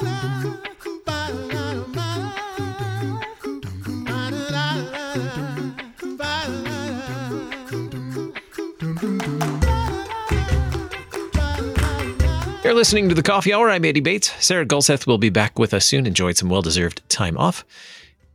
You're listening to the Coffee Hour. I'm Andy Bates. Sarah Gulseth will be back with us soon. Enjoyed some well deserved time off.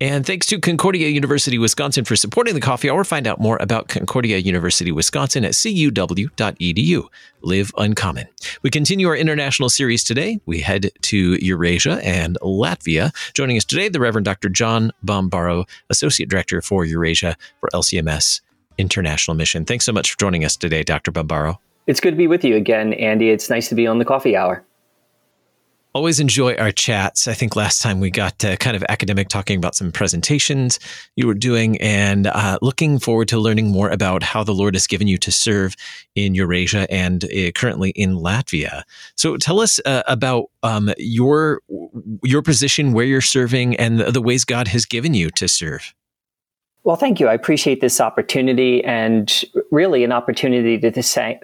And thanks to Concordia University Wisconsin for supporting the Coffee Hour. Find out more about Concordia University Wisconsin at cuw.edu. Live uncommon. We continue our international series today. We head to Eurasia and Latvia. Joining us today, the Reverend Dr. John Bombaro, Associate Director for Eurasia for LCMS International Mission. Thanks so much for joining us today, Dr. Bombaro. It's good to be with you again, Andy. It's nice to be on the coffee hour. Always enjoy our chats. I think last time we got uh, kind of academic talking about some presentations you were doing and uh, looking forward to learning more about how the Lord has given you to serve in Eurasia and uh, currently in Latvia. So tell us uh, about um, your your position, where you're serving, and the, the ways God has given you to serve. Well, thank you. I appreciate this opportunity and really an opportunity to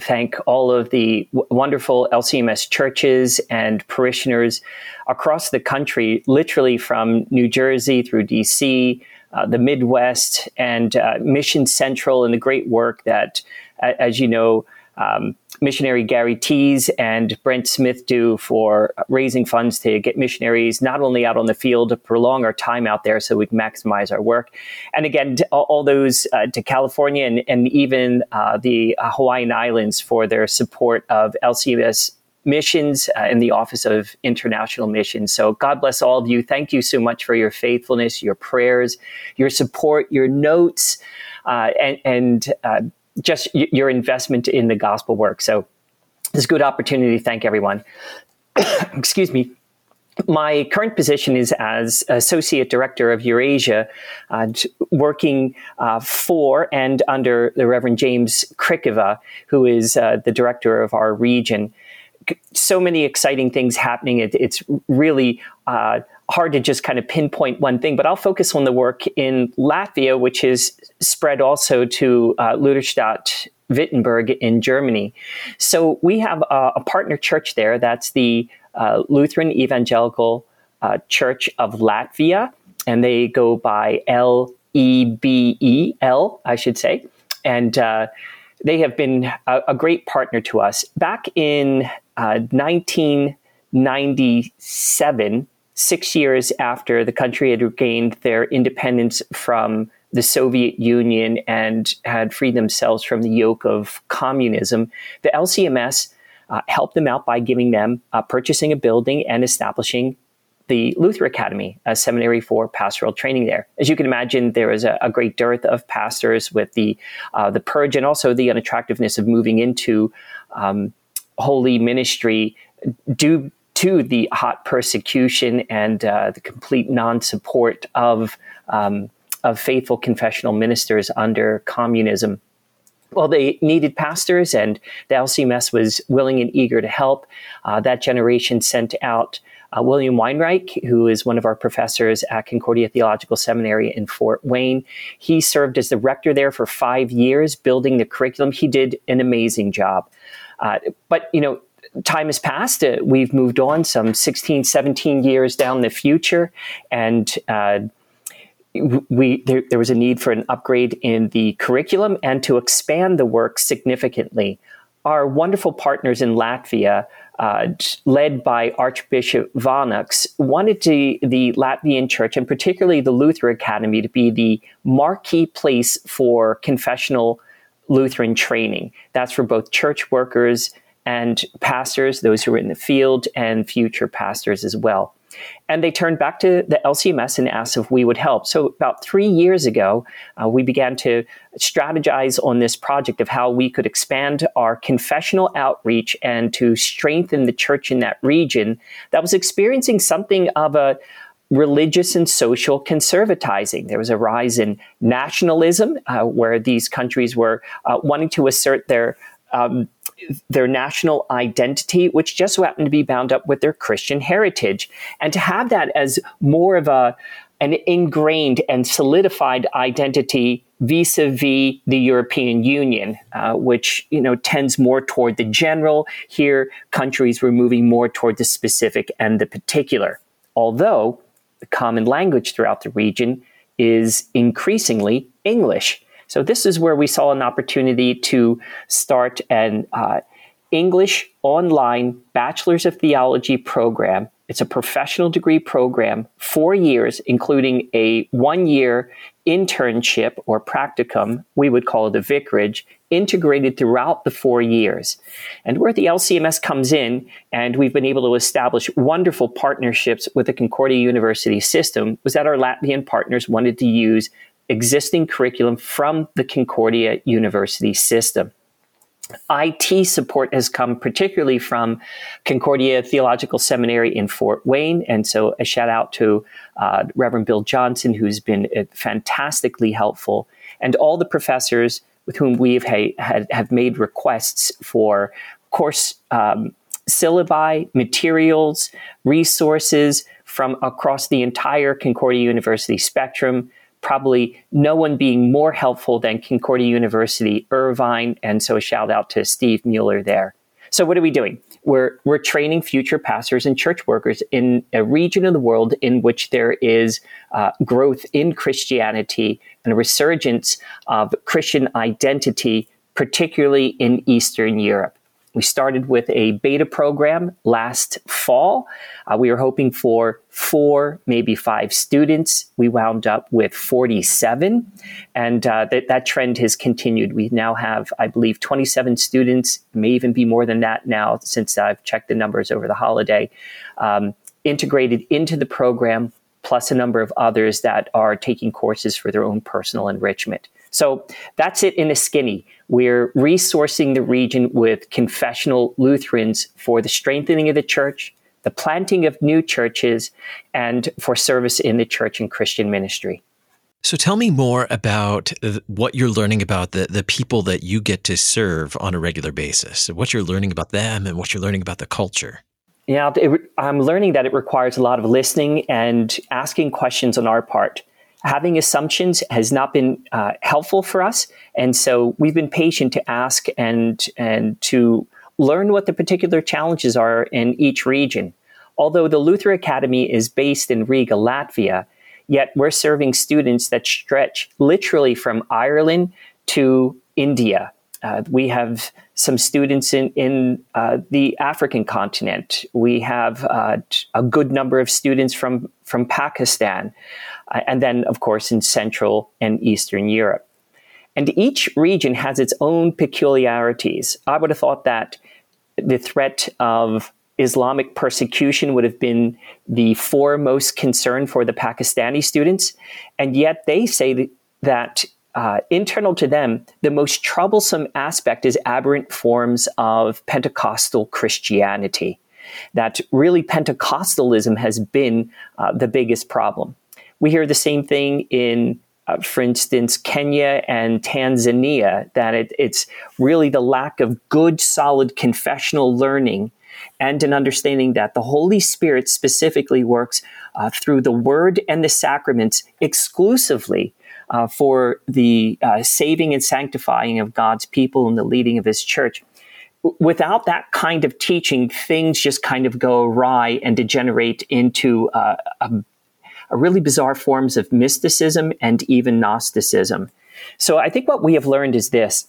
thank all of the wonderful LCMS churches and parishioners across the country, literally from New Jersey through DC, uh, the Midwest, and uh, Mission Central, and the great work that, as you know, um, missionary Gary Thies and Brent Smith do for raising funds to get missionaries not only out on the field to prolong our time out there so we can maximize our work. And again, all, all those uh, to California and, and even uh, the Hawaiian Islands for their support of LCMS missions uh, in the Office of International Missions. So God bless all of you. Thank you so much for your faithfulness, your prayers, your support, your notes, uh, and, and uh, just your investment in the gospel work. So it's a good opportunity to thank everyone. Excuse me. My current position is as Associate Director of Eurasia, uh, working uh, for and under the Reverend James Krikava, who is uh, the director of our region. So many exciting things happening. It, it's really uh, hard to just kind of pinpoint one thing, but I'll focus on the work in Latvia, which is spread also to uh, Lutherstadt Wittenberg in Germany. So we have a, a partner church there. That's the uh, Lutheran Evangelical uh, Church of Latvia, and they go by L E B E L, I should say. And uh, they have been a, a, great partner to us. Back in 1997, uh, six years after the country had regained their independence from the Soviet Union and had freed themselves from the yoke of communism, the LCMS uh, helped them out by giving them uh, purchasing a building and establishing the Luther Academy, a seminary for pastoral training there. As you can imagine, there was a, a great dearth of pastors with the uh, the purge and also the unattractiveness of moving into um, holy ministry due to the hot persecution and uh, the complete non-support of um, of faithful confessional ministers under communism. Well, they needed pastors, and the LCMS was willing and eager to help. Uh, that generation sent out uh, William Weinrich, who is one of our professors at Concordia Theological Seminary in Fort Wayne. He served as the rector there for five years, building the curriculum. He did an amazing job. Uh, but, you know, time has passed. Uh, we've moved on some 16, 17 years down the future. And uh, we there, there, was a need for an upgrade in the curriculum and to expand the work significantly. Our wonderful partners in Latvia, uh, led by Archbishop Vanags, wanted to, the Latvian Church and particularly the Luther Academy to be the marquee place for confessional Lutheran training. That's for both church workers and pastors, those who are in the field, and future pastors as well. And they turned back to the LCMS and asked if we would help. So, about three years ago, uh, we began to strategize on this project of how we could expand our confessional outreach and to strengthen the church in that region that was experiencing something of a religious and social conservatizing. There was a rise in nationalism, uh, where these countries were uh, wanting to assert their um, their national identity, which just so happened to be bound up with their Christian heritage. And to have that as more of a an ingrained and solidified identity vis-a-vis the European Union, uh, which you know tends more toward the general. Here, countries were moving more toward the specific and the particular. Although the common language throughout the region is increasingly English. So this is where we saw an opportunity to start an uh, English online Bachelor's of Theology program. It's a professional degree program, four years, including a one year internship or practicum, we would call it a vicarage, integrated throughout the four years. And where the LCMS comes in, and we've been able to establish wonderful partnerships with the Concordia University system, was that our Latvian partners wanted to use existing curriculum from the Concordia University system. IT support has come particularly from Concordia Theological Seminary in Fort Wayne. And so a shout out to uh, Reverend Bill Johnson, who's been uh, fantastically helpful, and all the professors with whom we've ha- have made requests for course um, syllabi, materials, resources from across the entire Concordia University spectrum probably no one being more helpful than Concordia University Irvine. And so a shout out to Steve Mueller there. So what are we doing? We're, we're training future pastors and church workers in a region of the world in which there is uh, growth in Christianity and a resurgence of Christian identity, particularly in Eastern Europe. We started with a beta program last fall. Uh, we were hoping for four, maybe five students. We wound up with 47, and uh, that, that trend has continued. We now have, I believe, 27 students, may even be more than that now since I've checked the numbers over the holiday, um, integrated into the program, plus a number of others that are taking courses for their own personal enrichment. So that's it in a skinny. We're resourcing the region with confessional Lutherans for the strengthening of the church, the planting of new churches, and for service in the church and Christian ministry. So tell me more about what you're learning about the, the people that you get to serve on a regular basis, what you're learning about them and what you're learning about the culture. Yeah, it, I'm learning that it requires a lot of listening and asking questions on our part having assumptions has not been uh, helpful for us. And so we've been patient to ask and, and to learn what the particular challenges are in each region. Although the Luther Academy is based in Riga, Latvia, yet we're serving students that stretch literally from Ireland to India. Uh, we have some students in, in uh, the African continent. We have uh, a good number of students from, from Pakistan. Uh, and then, of course, in Central and Eastern Europe. And each region has its own peculiarities. I would have thought that the threat of Islamic persecution would have been the foremost concern for the Pakistani students. And yet they say that uh, internal to them, the most troublesome aspect is aberrant forms of Pentecostal Christianity. That really Pentecostalism has been uh, the biggest problem. We hear the same thing in, uh, for instance, Kenya and Tanzania, that it, it's really the lack of good, solid confessional learning and an understanding that the Holy Spirit specifically works uh, through the Word and the sacraments exclusively uh, for the uh, saving and sanctifying of God's people and the leading of His church. Without that kind of teaching, things just kind of go awry and degenerate into uh, a really bizarre forms of mysticism and even Gnosticism. So I think what we have learned is this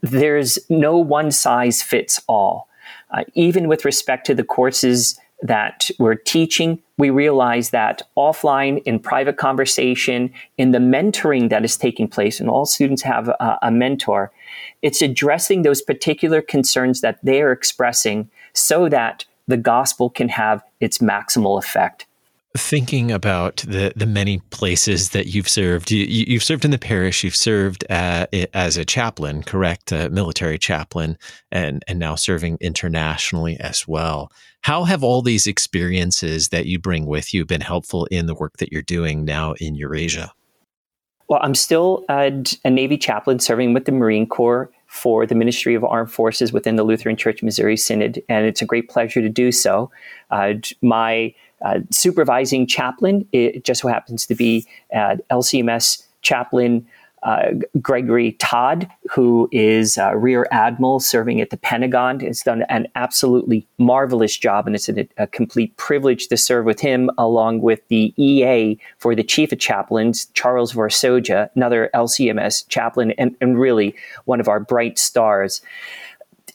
there's no one size fits all. Uh, even with respect to the courses that we're teaching, we realize that offline, in private conversation, in the mentoring that is taking place, and all students have a, a mentor, it's addressing those particular concerns that they are expressing so that the gospel can have its maximal effect thinking about the the many places that you've served, you, have served in the parish, you've served uh, as a chaplain, correct, a military chaplain, and and now serving internationally as well. How have all these experiences that you bring with you been helpful in the work that you're doing now in Eurasia? Well, I'm still a, a Navy chaplain serving with the Marine Corps for the Ministry of Armed Forces within the Lutheran Church Missouri Synod, and it's a great pleasure to do so. Uh, my uh, supervising chaplain. It just so happens to be uh, LCMS chaplain uh, Gregory Todd, who is Rear Admiral serving at the Pentagon, has done an absolutely marvelous job, and it's a, a, complete privilege to serve with him, along with the EA for the Chief of Chaplains, Charles Varsogea, another LCMS chaplain, and, and really one of our bright stars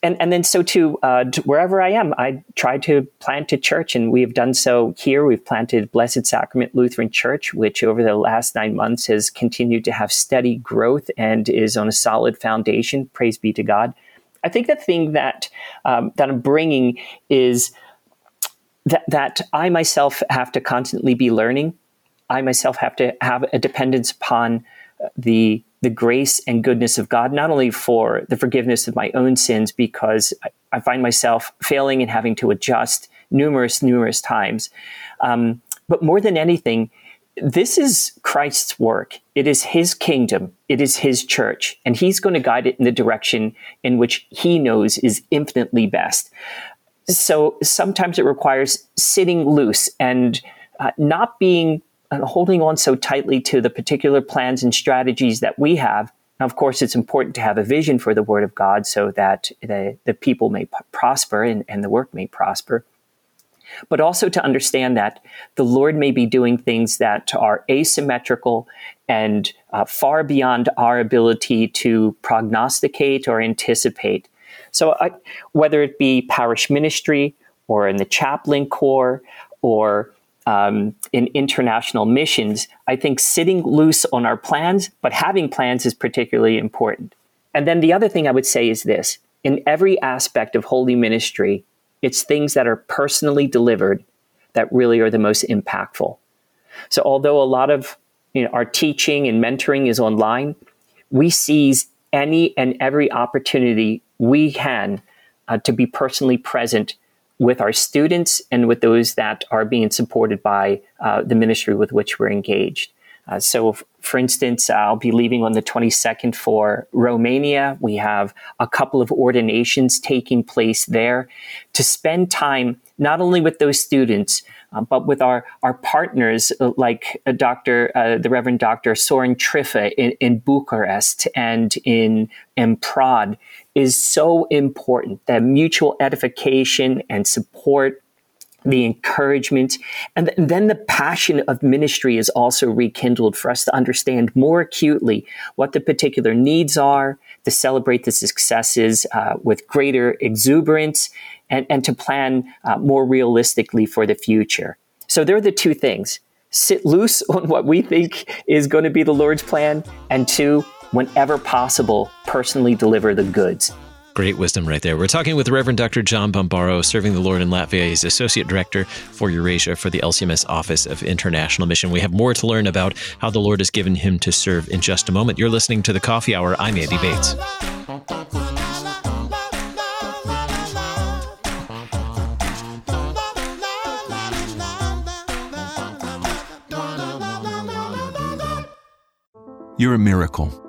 and and then so too uh, wherever I am, I try to plant a church, and we have done so here. We've planted Blessed Sacrament Lutheran Church, which over the last nine months has continued to have steady growth and is on a solid foundation. Praise be to God. I think the thing that um, that I'm bringing is that that I myself have to constantly be learning. I myself have to have a dependence upon the the grace and goodness of God, not only for the forgiveness of my own sins, because I, find myself failing and having to adjust numerous, numerous times, um, but more than anything, this is Christ's work. It is his kingdom. It is his church. And he's going to guide it in the direction in which he knows is infinitely best. So sometimes it requires sitting loose and uh, not being holding on so tightly to the particular plans and strategies that we have. Now, of course, it's important to have a vision for the Word of God so that the, the people may p- prosper and, and the work may prosper. But also to understand that the Lord may be doing things that are asymmetrical and uh, far beyond our ability to prognosticate or anticipate. So, I, whether it be parish ministry or in the chaplain corps or um, in international missions, I think sitting loose on our plans, but having plans is particularly important. And then the other thing I would say is this in every aspect of holy ministry, it's things that are personally delivered that really are the most impactful. So, although a lot of you know, our teaching and mentoring is online, we seize any and every opportunity we can uh, to be personally present with our students and with those that are being supported by uh, the ministry with which we're engaged. Uh, so, f- for instance, I'll be leaving on the 22nd for Romania. We have a couple of ordinations taking place there to spend time not only with those students, uh, but with our, our partners uh, like uh, Dr. Uh, the Reverend Dr. Soren Triffa in, in Bucharest and in, in Prague is so important. That mutual edification and support the encouragement, and, then the passion of ministry is also rekindled for us to understand more acutely what the particular needs are, to celebrate the successes uh, with greater exuberance, and, and to plan uh, more realistically for the future. So there are the two things sit loose on what we think is going to be the Lord's plan, and two, whenever possible, personally deliver the goods. Great wisdom right there. We're talking with Reverend Dr. John Bombaro, serving the Lord in Latvia. He's Associate Director for Eurasia for the LCMS Office of International Mission. We have more to learn about how the Lord has given him to serve in just a moment. You're listening to the Coffee Hour. I'm Andy Bates. You're a miracle.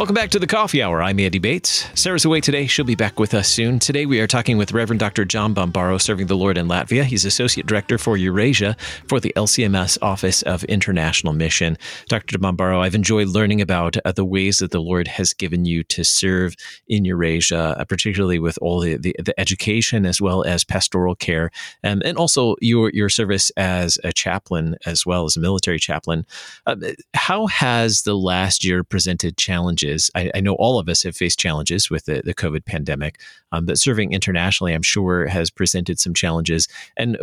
Welcome back to the Coffee Hour. I'm Andy Bates. Sarah's away today. She'll be back with us soon. Today we are talking with Reverend Dr. John Bombaro, serving the Lord in Latvia. He's Associate Director for Eurasia for the LCMS Office of International Mission. Dr. Bombaro, I've enjoyed learning about uh, the ways that the Lord has given you to serve in Eurasia, uh, particularly with all the, the, the, education as well as pastoral care, um, and also your, your service as a chaplain as well as a military chaplain. Uh, how has the last year presented challenges? Challenges. I, I, know all of us have faced challenges with the, the COVID pandemic, um, but serving internationally, I'm sure, has presented some challenges. And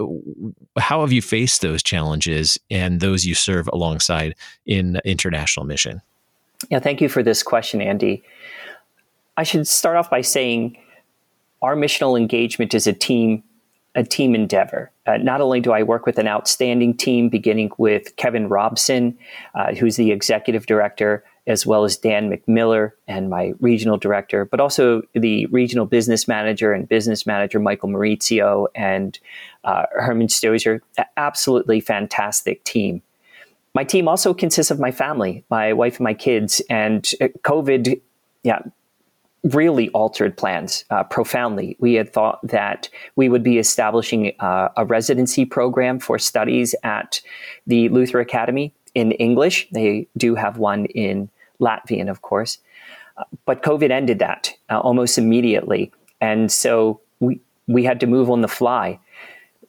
how have you faced those challenges and those you serve alongside in international mission? Yeah, thank you for this question, Andy. I should start off by saying our missional engagement is a team a team endeavor. Uh, not only do I work with an outstanding team, beginning with Kevin Robson, uh, who's the executive director, as well as Dan McMiller and my regional director, but also the regional business manager and business manager Michael Maurizio and uh, Herman Stozier. Absolutely fantastic team. My team also consists of my family, my wife and my kids, and uh, COVID, yeah, really altered plans uh, profoundly. We had thought that we would be establishing uh, a residency program for studies at the Luther Academy in English. They do have one in Latvian, of course. Uh, but COVID ended that uh, almost immediately. And so we, we had to move on the fly.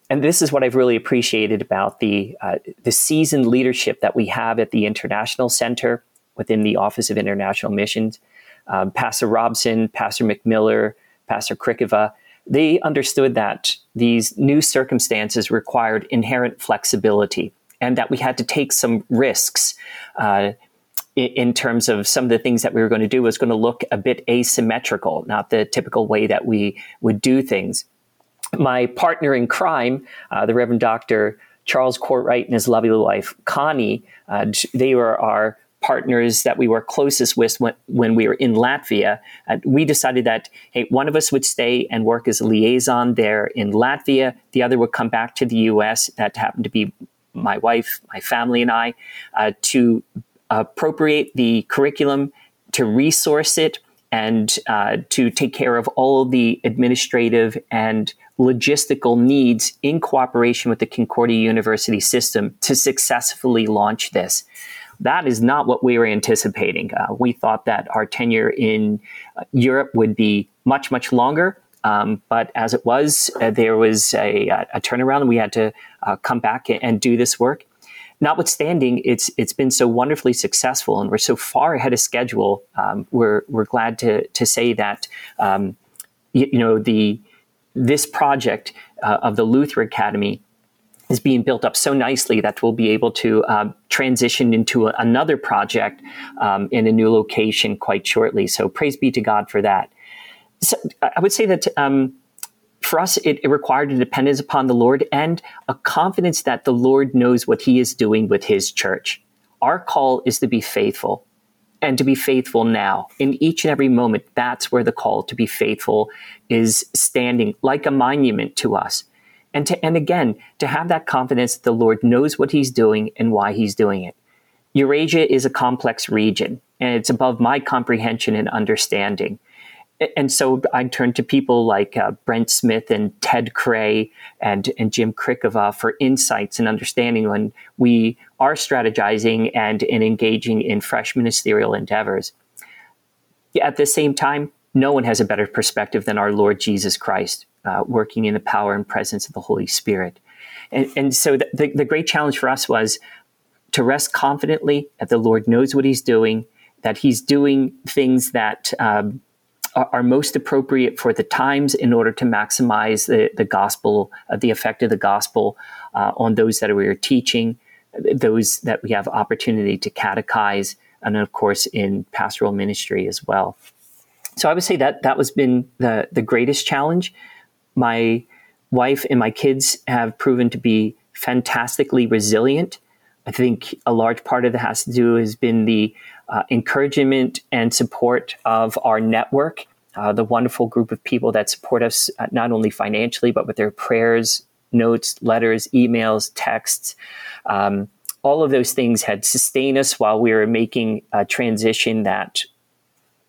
And this is what I've really appreciated about the, uh, the seasoned leadership that we have at the International Center within the Office of International Missions um, Pastor Robson, Pastor McMiller, Pastor Krikava, they understood that these new circumstances required inherent flexibility and that we had to take some risks uh, in terms of some of the things that we were going to do was going to look a bit asymmetrical, not the typical way that we would do things. My partner in crime, uh, the Reverend Dr. Charles Cortright and his lovely wife, Connie, uh, they were our partners that we were closest with when, when we were in Latvia, uh, we decided that, hey, one of us would stay and work as a liaison there in Latvia. The other would come back to the US. That happened to be my wife, my family, and I, uh, to appropriate the curriculum, to resource it, and uh, to take care of all the administrative and logistical needs in cooperation with the Concordia University system to successfully launch this. That is not what we were anticipating. Uh, we thought that our tenure in uh, Europe would be much, much longer. Um, but as it was, uh, there was a, a, turnaround, and we had to uh, come back and do this work. Notwithstanding, it's it's been so wonderfully successful, and we're so far ahead of schedule. Um, we're we're glad to to say that um, you, you, know the this project uh, of the Luther Academy is being built up so nicely that we'll be able to uh, transition into a, another project um, in a new location quite shortly. So praise be to God for that. So I would say that um, for us, it, it, required a dependence upon the Lord and a confidence that the Lord knows what He is doing with His church. Our call is to be faithful and to be faithful now in each and every moment. That's where the call to be faithful is standing like a monument to us and to and again to have that confidence that the Lord knows what He's doing and why He's doing it. Eurasia is a complex region, and it's above my comprehension and understanding. And so I turn to people like uh, Brent Smith and Ted Krey and, and Jim Krikava for insights and understanding when we are strategizing and, and engaging in fresh ministerial endeavors. At the same time, no one has a better perspective than our Lord Jesus Christ, uh, working in the power and presence of the Holy Spirit. And, and so the, the, the great challenge for us was to rest confidently that the Lord knows what He's doing, that He's doing things that um, are, most appropriate for the times in order to maximize the, the gospel, uh, the effect of the gospel uh, on those that we are teaching, those that we have opportunity to catechize, and of course in pastoral ministry as well. So I would say that that was been the the greatest challenge. My wife and my kids have proven to be fantastically resilient. I think a large part of that has to do has been the uh, encouragement and support of our network, uh, the wonderful group of people that support us uh, not only financially but with their prayers, notes, letters, emails, texts. Um, all of those things had sustained us while we were making a transition that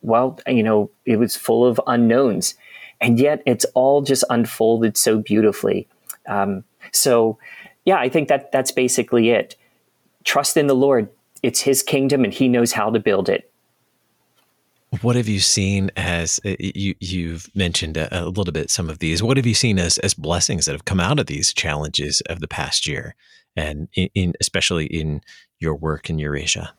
well, you know, it was full of unknowns. And yet it's all just unfolded so beautifully. Um, so, yeah, I think that that's basically it. Trust in the Lord. It's His kingdom, and He knows how to build it. What have you seen as uh, you you've mentioned a, a, little bit some of these? What have you seen as as blessings that have come out of these challenges of the past year, and in, in especially in your work in Eurasia?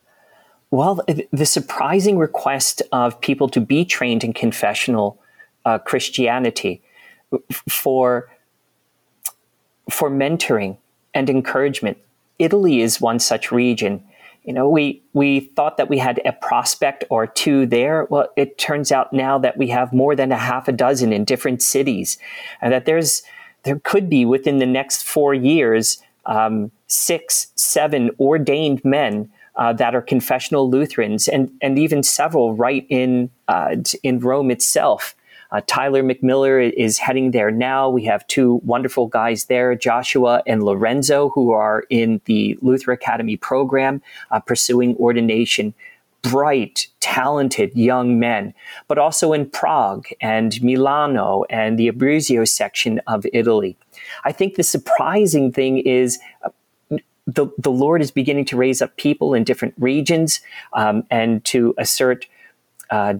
Well, the surprising request of people to be trained in confessional uh, Christianity for for mentoring and encouragement. Italy is one such region. You know, we we thought that we had a prospect or two there. Well, it turns out now that we have more than a half a dozen in different cities, and that there's there could be within the next four years um, six, seven ordained men uh, that are confessional Lutherans, and and even several right in uh, in Rome itself. Uh, Tyler McMiller is heading there now. We have two wonderful guys there, Joshua and Lorenzo, who are in the Luther Academy program, uh, pursuing ordination bright, talented young men, but also in Prague and Milano and the Abruzzo section of Italy. I think the surprising thing is uh, the, the Lord is beginning to raise up people in different regions um, and to assert uh,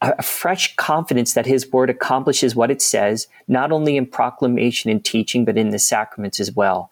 a fresh confidence that His word accomplishes what it says, not only in proclamation and teaching, but in the sacraments as well.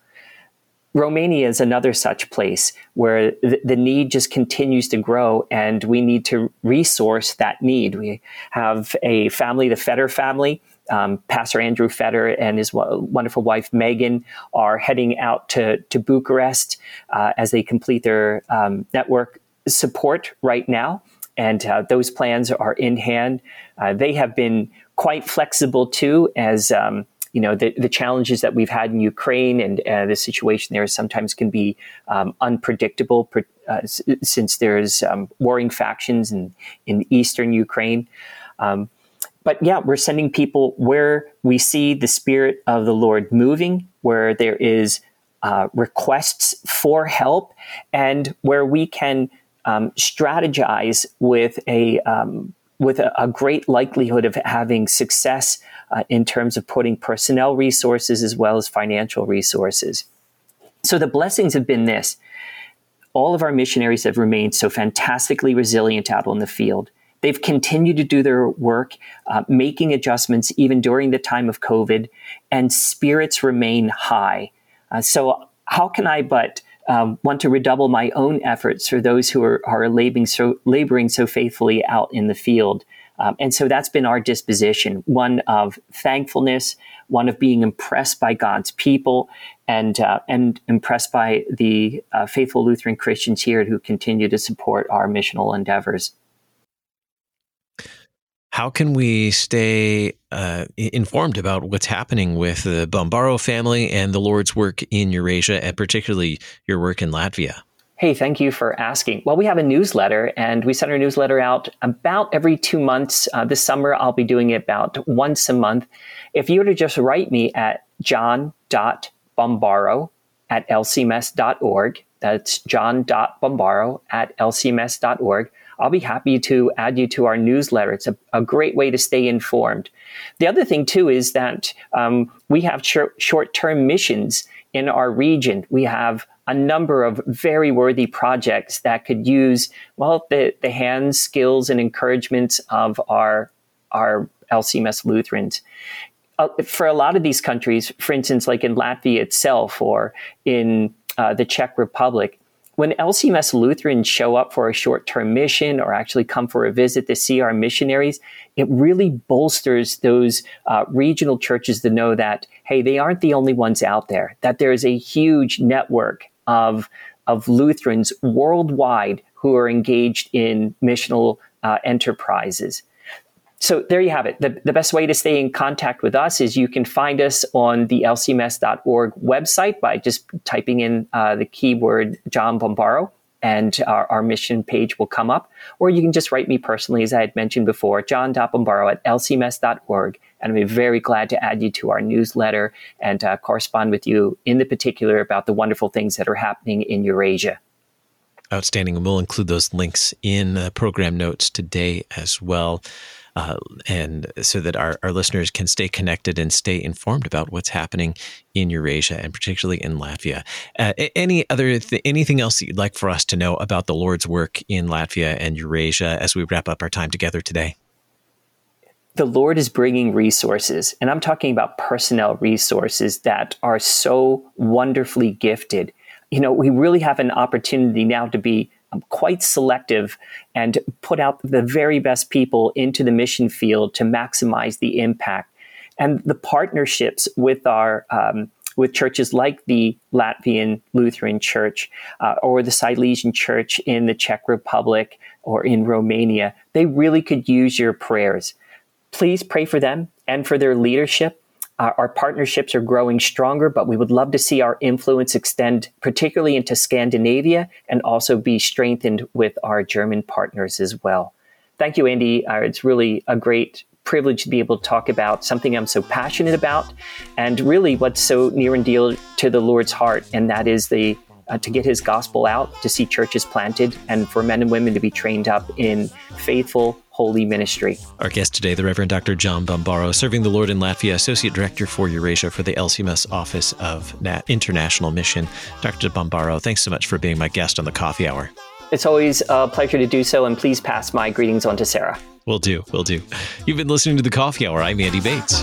Romania is another such place where the, the, need just continues to grow and we need to resource that need. We have a family, the Fetter family. Um, Pastor Andrew Fetter and his wonderful wife Megan are heading out to, to Bucharest uh, as they complete their um, network support right now. And uh, those plans are in hand. Uh, they have been quite flexible too, as um, you know, the, the challenges that we've had in Ukraine and uh, the situation there sometimes can be um, unpredictable uh, since there's um, warring factions in, in eastern Ukraine. Um, but yeah, we're sending people where we see the Spirit of the Lord moving, where there is uh, requests for help, and where we can um, strategize with a um, with a, a, great likelihood of having success uh, in terms of putting personnel resources as well as financial resources. So the blessings have been this. All of our missionaries have remained so fantastically resilient out on the field. They've continued to do their work, uh, making adjustments even during the time of COVID, and spirits remain high. Uh, so, how can I but um, want to redouble my own efforts for those who are, are laboring, so, laboring so faithfully out in the field? Um, and so that's been our disposition one of thankfulness, one of being impressed by God's people, and, uh, and impressed by the uh, faithful Lutheran Christians here who continue to support our missional endeavors. How can we stay uh, informed about what's happening with the Bombaro family and the Lord's work in Eurasia, and particularly your work in Latvia? Hey, thank you for asking. Well, we have a newsletter, and we send our newsletter out about every two months. Uh, this summer, I'll be doing it about once a month. If you were to just write me at john.bombaro at lcms.org, that's john.bombaro at lcms.org, I'll be happy to add you to our newsletter. It's a, a great way to stay informed. The other thing, too, is that um, we have sh- short term missions in our region. We have a number of very worthy projects that could use, well, the, the hands, skills, and encouragements of our, our LCMS Lutherans. Uh, for a lot of these countries, for instance, like in Latvia itself or in uh, the Czech Republic, when LCMS Lutherans show up for a short term mission or actually come for a visit to see our missionaries, it really bolsters those uh, regional churches to know that, hey, they aren't the only ones out there, that there's a huge network of, of Lutherans worldwide who are engaged in missional uh, enterprises. So there you have it. The, the best way to stay in contact with us is you can find us on the lcms.org website by just typing in uh, the keyword John Bombaro and our, our, mission page will come up. Or you can just write me personally, as I had mentioned before, john.bombaro at lcms.org. And be very glad to add you to our newsletter and uh, correspond with you in the particular about the wonderful things that are happening in Eurasia. Outstanding. And we'll include those links in uh, program notes today as well uh, and so that our, our listeners can stay connected and stay informed about what's happening in Eurasia and particularly in Latvia. Uh, any other th- anything else that you'd like for us to know about the Lord's work in Latvia and Eurasia as we wrap up our time together today? the Lord is bringing resources, and I'm talking about personnel resources that are so wonderfully gifted. You know, we really have an opportunity now to be quite selective and put out the very best people into the mission field to maximize the impact. And the partnerships with our um, with churches like the Latvian Lutheran Church uh, or the Silesian Church in the Czech Republic or in Romania, they really could use your prayers. Please pray for them and for their leadership. Our, our partnerships are growing stronger, but we would love to see our influence extend particularly into Scandinavia and also be strengthened with our German partners as well. Thank you, Andy. Uh, it's really a great privilege to be able to talk about something I'm so passionate about and really what's so near and dear to the Lord's heart, and that is the uh, to get his gospel out, to see churches planted, and for men and women to be trained up in faithful, holy ministry. Our guest today, the Reverend Dr. John Bombaro, serving the Lord in Latvia, Associate Director for Eurasia for the LCMS Office of International Mission. Dr. Bombaro, thanks so much for being my guest on the Coffee Hour. It's always a pleasure to do so, and please pass my greetings on to Sarah. Will do, will do. You've been listening to the Coffee Hour. I'm Andy Bates.